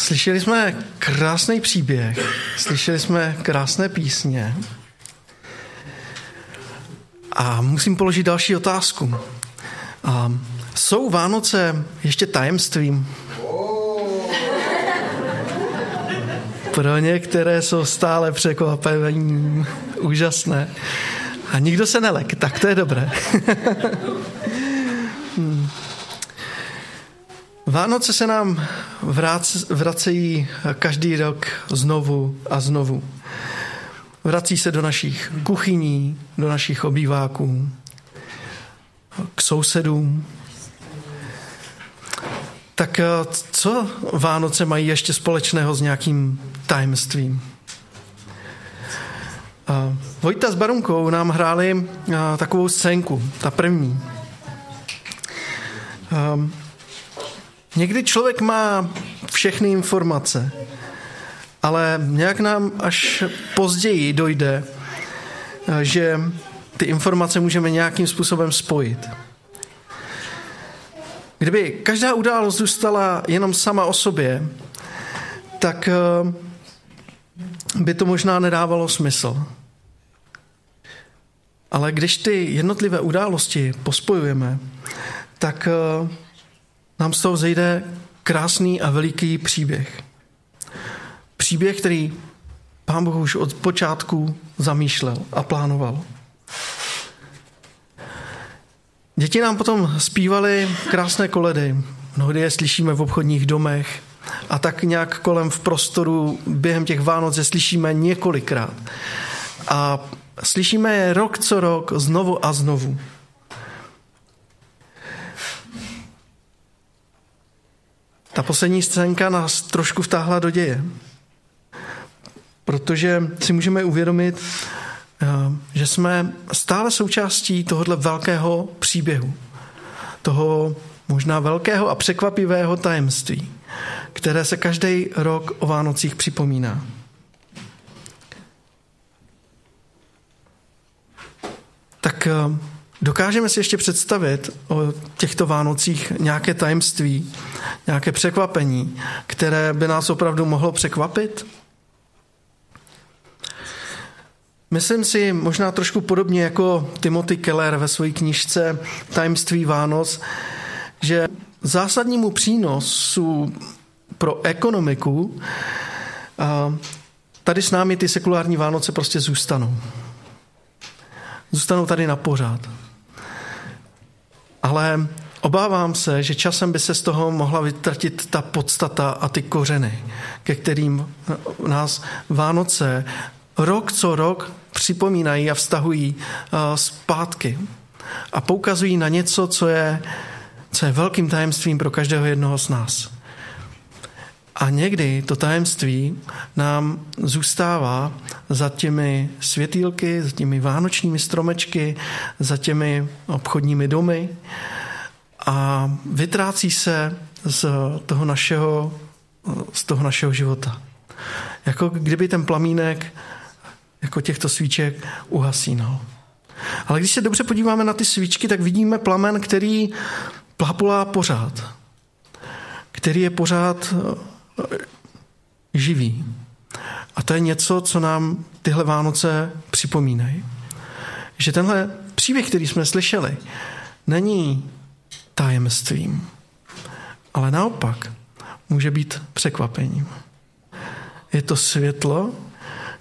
Slyšeli jsme krásný příběh, slyšeli jsme krásné písně a musím položit další otázku. A jsou Vánoce ještě tajemstvím? Pro některé jsou stále překvapením úžasné. A nikdo se nelek, tak to je dobré. Vánoce se nám vracejí každý rok znovu a znovu. Vrací se do našich kuchyní, do našich obýváků, k sousedům. Tak eh, co Vánoce mají ještě společného s nějakým tajemstvím? Eh, Vojta s Barunkou nám hráli eh, takovou scénku, ta první. Někdy člověk má všechny informace, ale nějak nám až později dojde, že ty informace můžeme nějakým způsobem spojit. Kdyby každá událost zůstala jenom sama o sobě, tak eh, by to možná nedávalo smysl. Ale když ty jednotlivé události pospojujeme, tak eh, nám z toho zejde krásný a veliký příběh. Příběh, který Pán Bůh už od počátku zamýšlel a plánoval. Děti nám potom zpívaly krásné koledy. Mnohdy je slyšíme v obchodních domech a tak nějak kolem v prostoru během těch Vánoc je slyšíme několikrát. A slyšíme je rok co rok, znovu a znovu. Ta poslední scénka nás trošku vtáhla do děje, protože si můžeme uvědomit, eh, že jsme stále součástí tohohle velkého příběhu, toho možná velkého a překvapivého tajemství, které se každý rok o Vánocích připomíná. Tak eh, Dokážeme si ještě představit o těchto Vánocích nějaké tajemství, nějaké překvapení, které by nás opravdu mohlo překvapit? Myslím si možná trošku podobně jako Timothy Keller ve své knižce Tajemství Vánoc, že zásadnímu přínosu pro ekonomiku tady s námi ty sekulární Vánoce prostě zůstanou. Zůstanou tady na pořád. Ale obávám se, že časem by se z toho mohla vytratit ta podstata a ty kořeny, ke kterým nás Vánoce rok co rok připomínají a vztahují eh, zpátky a poukazují na něco, co je, co je velkým tajemstvím pro každého jednoho z nás. A někdy to tajemství nám zůstává za těmi světýlky, za těmi vánočními stromečky, za těmi obchodními domy a vytrácí se z toho našeho, z toho našeho života. Jako kdyby ten plamínek jako těchto svíček uhasínal. Ale když se dobře podíváme na ty svíčky, tak vidíme plamen, který plapulá pořád. Který je pořád živý. A to je něco, co nám tyhle Vánoce připomínají. Že tenhle příběh, který jsme slyšeli, není tajemstvím, ale naopak může být překvapením. Je to světlo,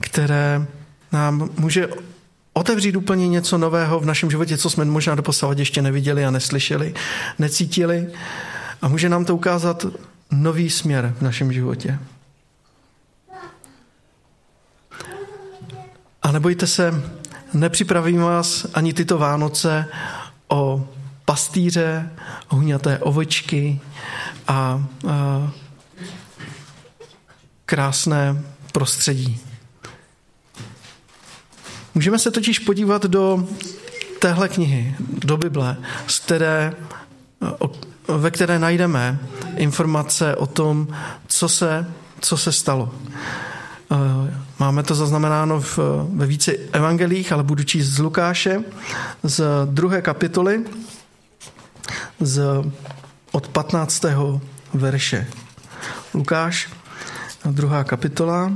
které nám může otevřít úplně něco nového v našem životě, co jsme možná doposavat ještě neviděli a neslyšeli, necítili. A může nám to ukázat nový směr v našem životě. A nebojte se, nepřipravím vás ani tyto Vánoce o pastýře, o hňaté ovečky a, a krásné prostředí. Můžeme se totiž podívat do téhle knihy, do Bible, z které, ve které najdeme informace o tom, co se, co se stalo. Eh, máme to zaznamenáno v, ve více evangelích, ale budu číst z Lukáše, z druhé kapitoly, z, od 15. verše. Lukáš, druhá kapitola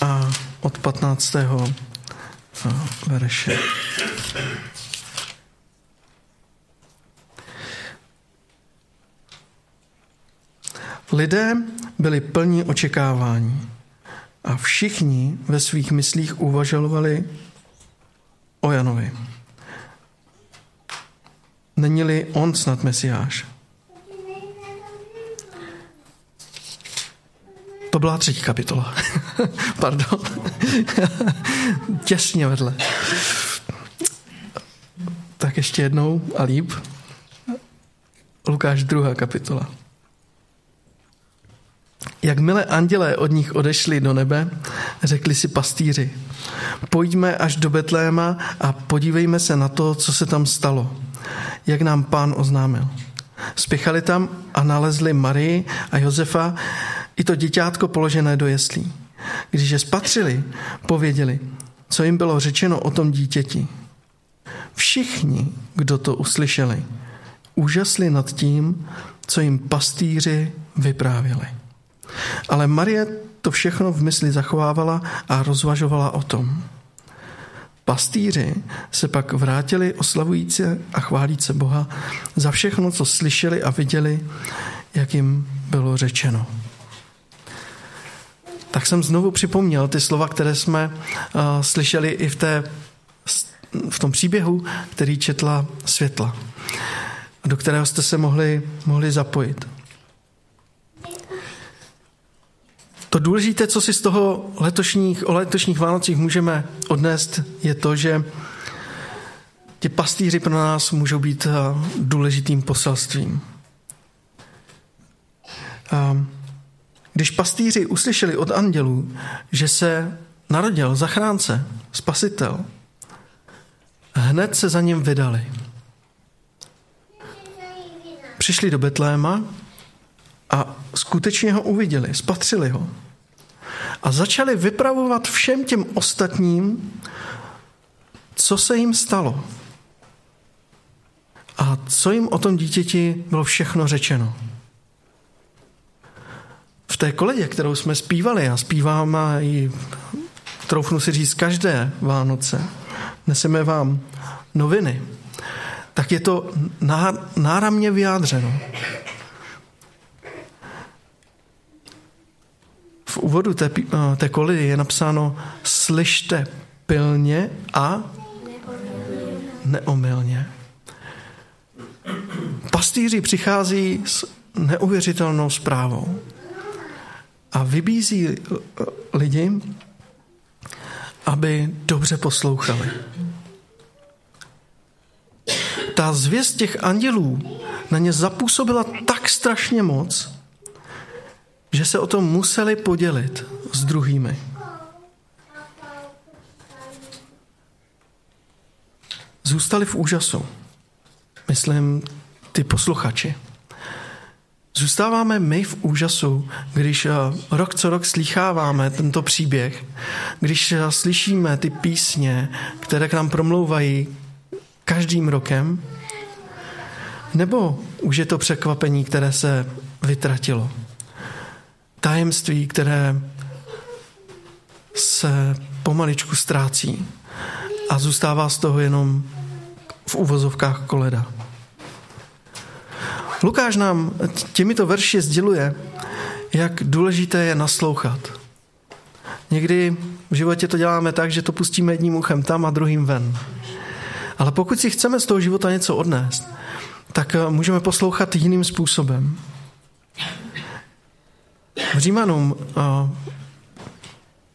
a od 15. verše. Lidé byli plní očekávání a všichni ve svých myslích uvažovali o Janovi. Není-li on snad mesiáš? To byla třetí kapitola. Pardon. Těsně vedle. Tak ještě jednou a líp. Lukáš druhá kapitola. Jakmile andělé od nich odešli do nebe, řekli si pastýři, pojďme až do Betléma a podívejme se na to, co se tam stalo, jak nám pán oznámil. Spěchali tam a nalezli Marii a Josefa i to děťátko položené do jeslí. Když je spatřili, pověděli, co jim bylo řečeno o tom dítěti. Všichni, kdo to uslyšeli, úžasli nad tím, co jim pastýři vyprávěli. Ale Marie to všechno v mysli zachovávala a rozvažovala o tom. Pastýři se pak vrátili oslavující a chválíce Boha za všechno, co slyšeli a viděli, jak jim bylo řečeno. Tak jsem znovu připomněl ty slova, které jsme uh, slyšeli i v, té, v tom příběhu, který četla Světla, do kterého jste se mohli, mohli zapojit. To důležité, co si z toho letošních, o letošních Vánocích můžeme odnést, je to, že ti pastýři pro nás můžou být eh, důležitým poselstvím. Když pastýři uslyšeli od andělů, že se narodil zachránce, spasitel, hned se za ním vydali. Přišli do Betléma a skutečně ho uviděli, spatřili ho. A začali vypravovat všem těm ostatním, co se jim stalo. A co jim o tom dítěti bylo všechno řečeno. V té koledě, kterou jsme zpívali, a zpíváme ji, troufnu si říct, každé Vánoce, neseme vám noviny, tak je to náramně vyjádřeno. V úvodu té, eh, té kolidy je napsáno slyšte pilně a neomylně. Pastýři přichází s neuvěřitelnou zprávou a vybízí lidi, aby dobře poslouchali. Ta zvěst těch andělů na ně zapůsobila tak strašně moc, že se o tom museli podělit s druhými. Zůstali v úžasu. Myslím, ty posluchači. Zůstáváme my v úžasu, když eh, rok co rok slýcháváme tento příběh, když eh, slyšíme ty písně, které k nám promlouvají každým rokem, nebo už je to překvapení, které se vytratilo tajemství, které se pomaličku ztrácí a zůstává z toho jenom v uvozovkách koleda. Lukáš nám těmito verši sděluje, jak důležité je naslouchat. Někdy v životě to děláme tak, že to pustíme jedním uchem tam a druhým ven. Ale pokud si chceme z toho života něco odnést, tak můžeme poslouchat jiným způsobem. V Římanům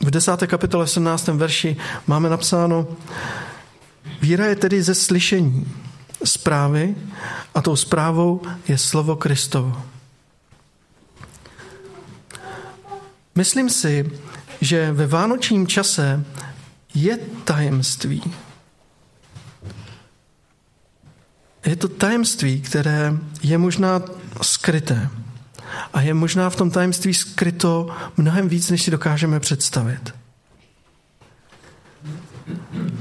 v 10. kapitole 17. verši máme napsáno Víra je tedy ze slyšení zprávy a tou zprávou je slovo Kristovo. Myslím si, že ve vánočním čase je tajemství. Je to tajemství, které je možná skryté. A je možná v tom tajemství skryto mnohem víc, než si dokážeme představit.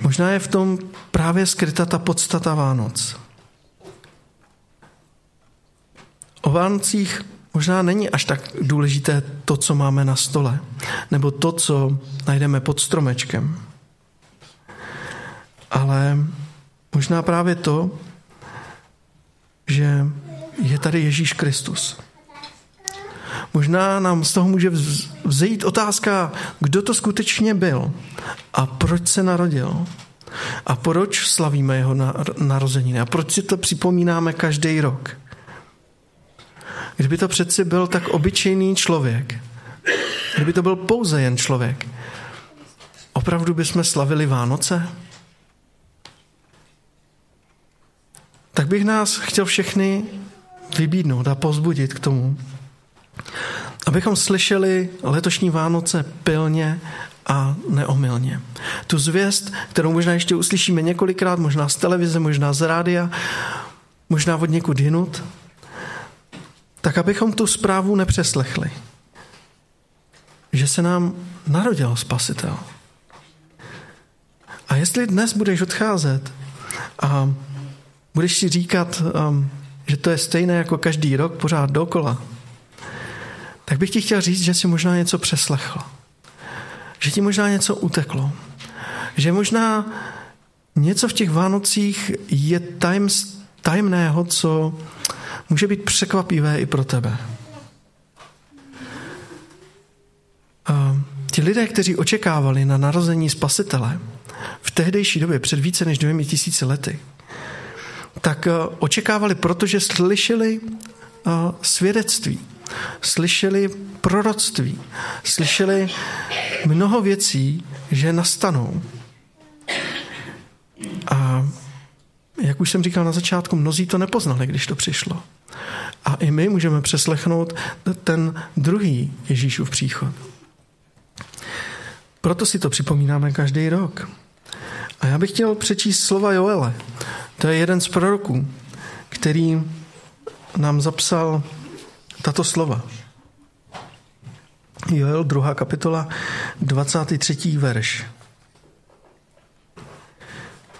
Možná je v tom právě skryta ta podstata Vánoc. O Vánocích možná není až tak důležité to, co máme na stole, nebo to, co najdeme pod stromečkem. Ale možná právě to, že je tady Ježíš Kristus. Možná nám z toho může vzejít otázka, kdo to skutečně byl a proč se narodil. A proč slavíme jeho narozeniny? A proč si to připomínáme každý rok? Kdyby to přeci byl tak obyčejný člověk, kdyby to byl pouze jen člověk, opravdu bychom slavili Vánoce? Tak bych nás chtěl všechny vybídnout a pozbudit k tomu, abychom slyšeli letošní Vánoce pilně a neomylně. Tu zvěst, kterou možná ještě uslyšíme několikrát, možná z televize, možná z rádia, možná od někud jinut, tak abychom tu zprávu nepřeslechli, že se nám narodil spasitel. A jestli dnes budeš odcházet a budeš si říkat, um, že to je stejné jako každý rok, pořád dokola, tak bych ti chtěl říct, že si možná něco přeslechl. Že ti možná něco uteklo. Že možná něco v těch Vánocích je tajem, tajemného, co může být překvapivé i pro tebe. A ti lidé, kteří očekávali na narození spasitele v tehdejší době, před více než dvěmi tisíci lety, tak eh, očekávali, protože slyšeli eh, svědectví, slyšeli proroctví, slyšeli mnoho věcí, že nastanou. A jak už jsem říkal na začátku, mnozí to nepoznali, když to přišlo. A i my můžeme přeslechnout ten druhý Ježíšův příchod. Proto si to připomínáme každý rok. A já bych chtěl přečíst slova Joele. To je jeden z proroků, který nám zapsal tato slova. Joel, druhá kapitola, 23. verš.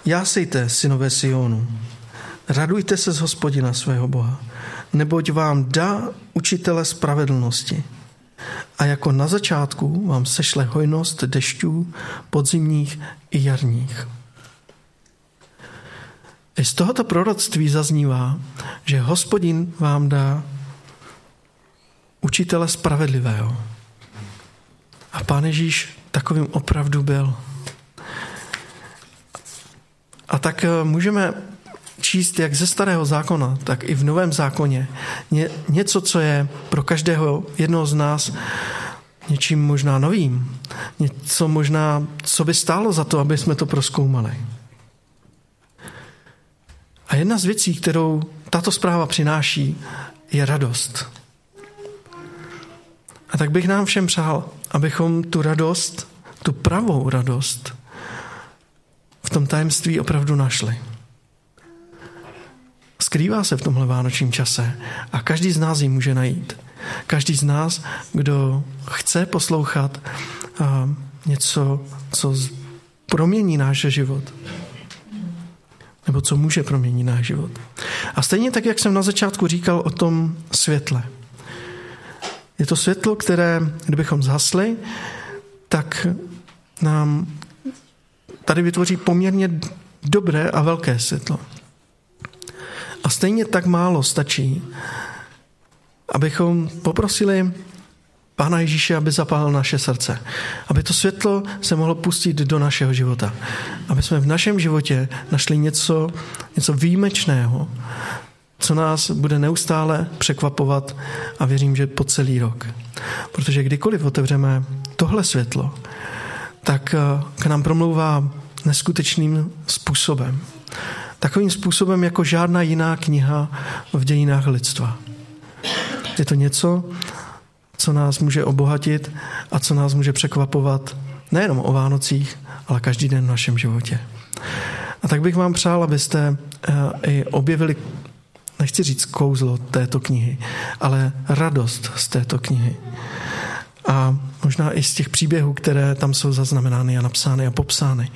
Jásejte, synové Sionu, radujte se z hospodina svého Boha, neboť vám dá učitele spravedlnosti. A jako na začátku vám sešle hojnost dešťů podzimních i jarních. I z tohoto proroctví zaznívá, že hospodin vám dá učitele spravedlivého. A pán Ježíš takovým opravdu byl. A tak eh, můžeme číst jak ze starého zákona, tak i v novém zákoně ně, něco, co je pro každého jednoho z nás něčím možná novým, něco možná, co by stálo za to, aby jsme to proskoumali. A jedna z věcí, kterou tato zpráva přináší, je radost. A tak bych nám všem přál, abychom tu radost, tu pravou radost, v tom tajemství opravdu našli. Skrývá se v tomhle vánočním čase a každý z nás ji může najít. Každý z nás, kdo chce poslouchat něco, co promění náš život, nebo co může proměnit náš život. A stejně tak, jak jsem na začátku říkal o tom světle. Je to světlo, které, kdybychom zhasli, tak nám tady vytvoří poměrně dobré a velké světlo. A stejně tak málo stačí, abychom poprosili Pána Ježíše, aby zapálil naše srdce. Aby to světlo se mohlo pustit do našeho života. Aby jsme v našem životě našli něco, něco výjimečného, co nás bude neustále překvapovat a věřím, že po celý rok. Protože kdykoliv otevřeme tohle světlo, tak eh, k nám promlouvá neskutečným způsobem. Takovým způsobem jako žádná jiná kniha v dějinách lidstva. Je to něco, co nás může obohatit a co nás může překvapovat nejenom o Vánocích, ale každý den v našem životě. A tak bych vám přál, abyste eh, i objevili, nechci říct kouzlo této knihy, ale radost z této knihy. A možná i z těch příběhů, které tam jsou zaznamenány a napsány a popsány,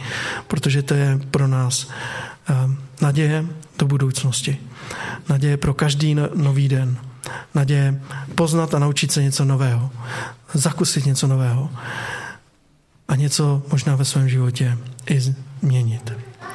protože to je pro nás eh, naděje do budoucnosti. Naděje pro každý no, nový den. naděje poznat a naučit se něco nového, zakusit něco nového a něco možná ve svém životě i změnit.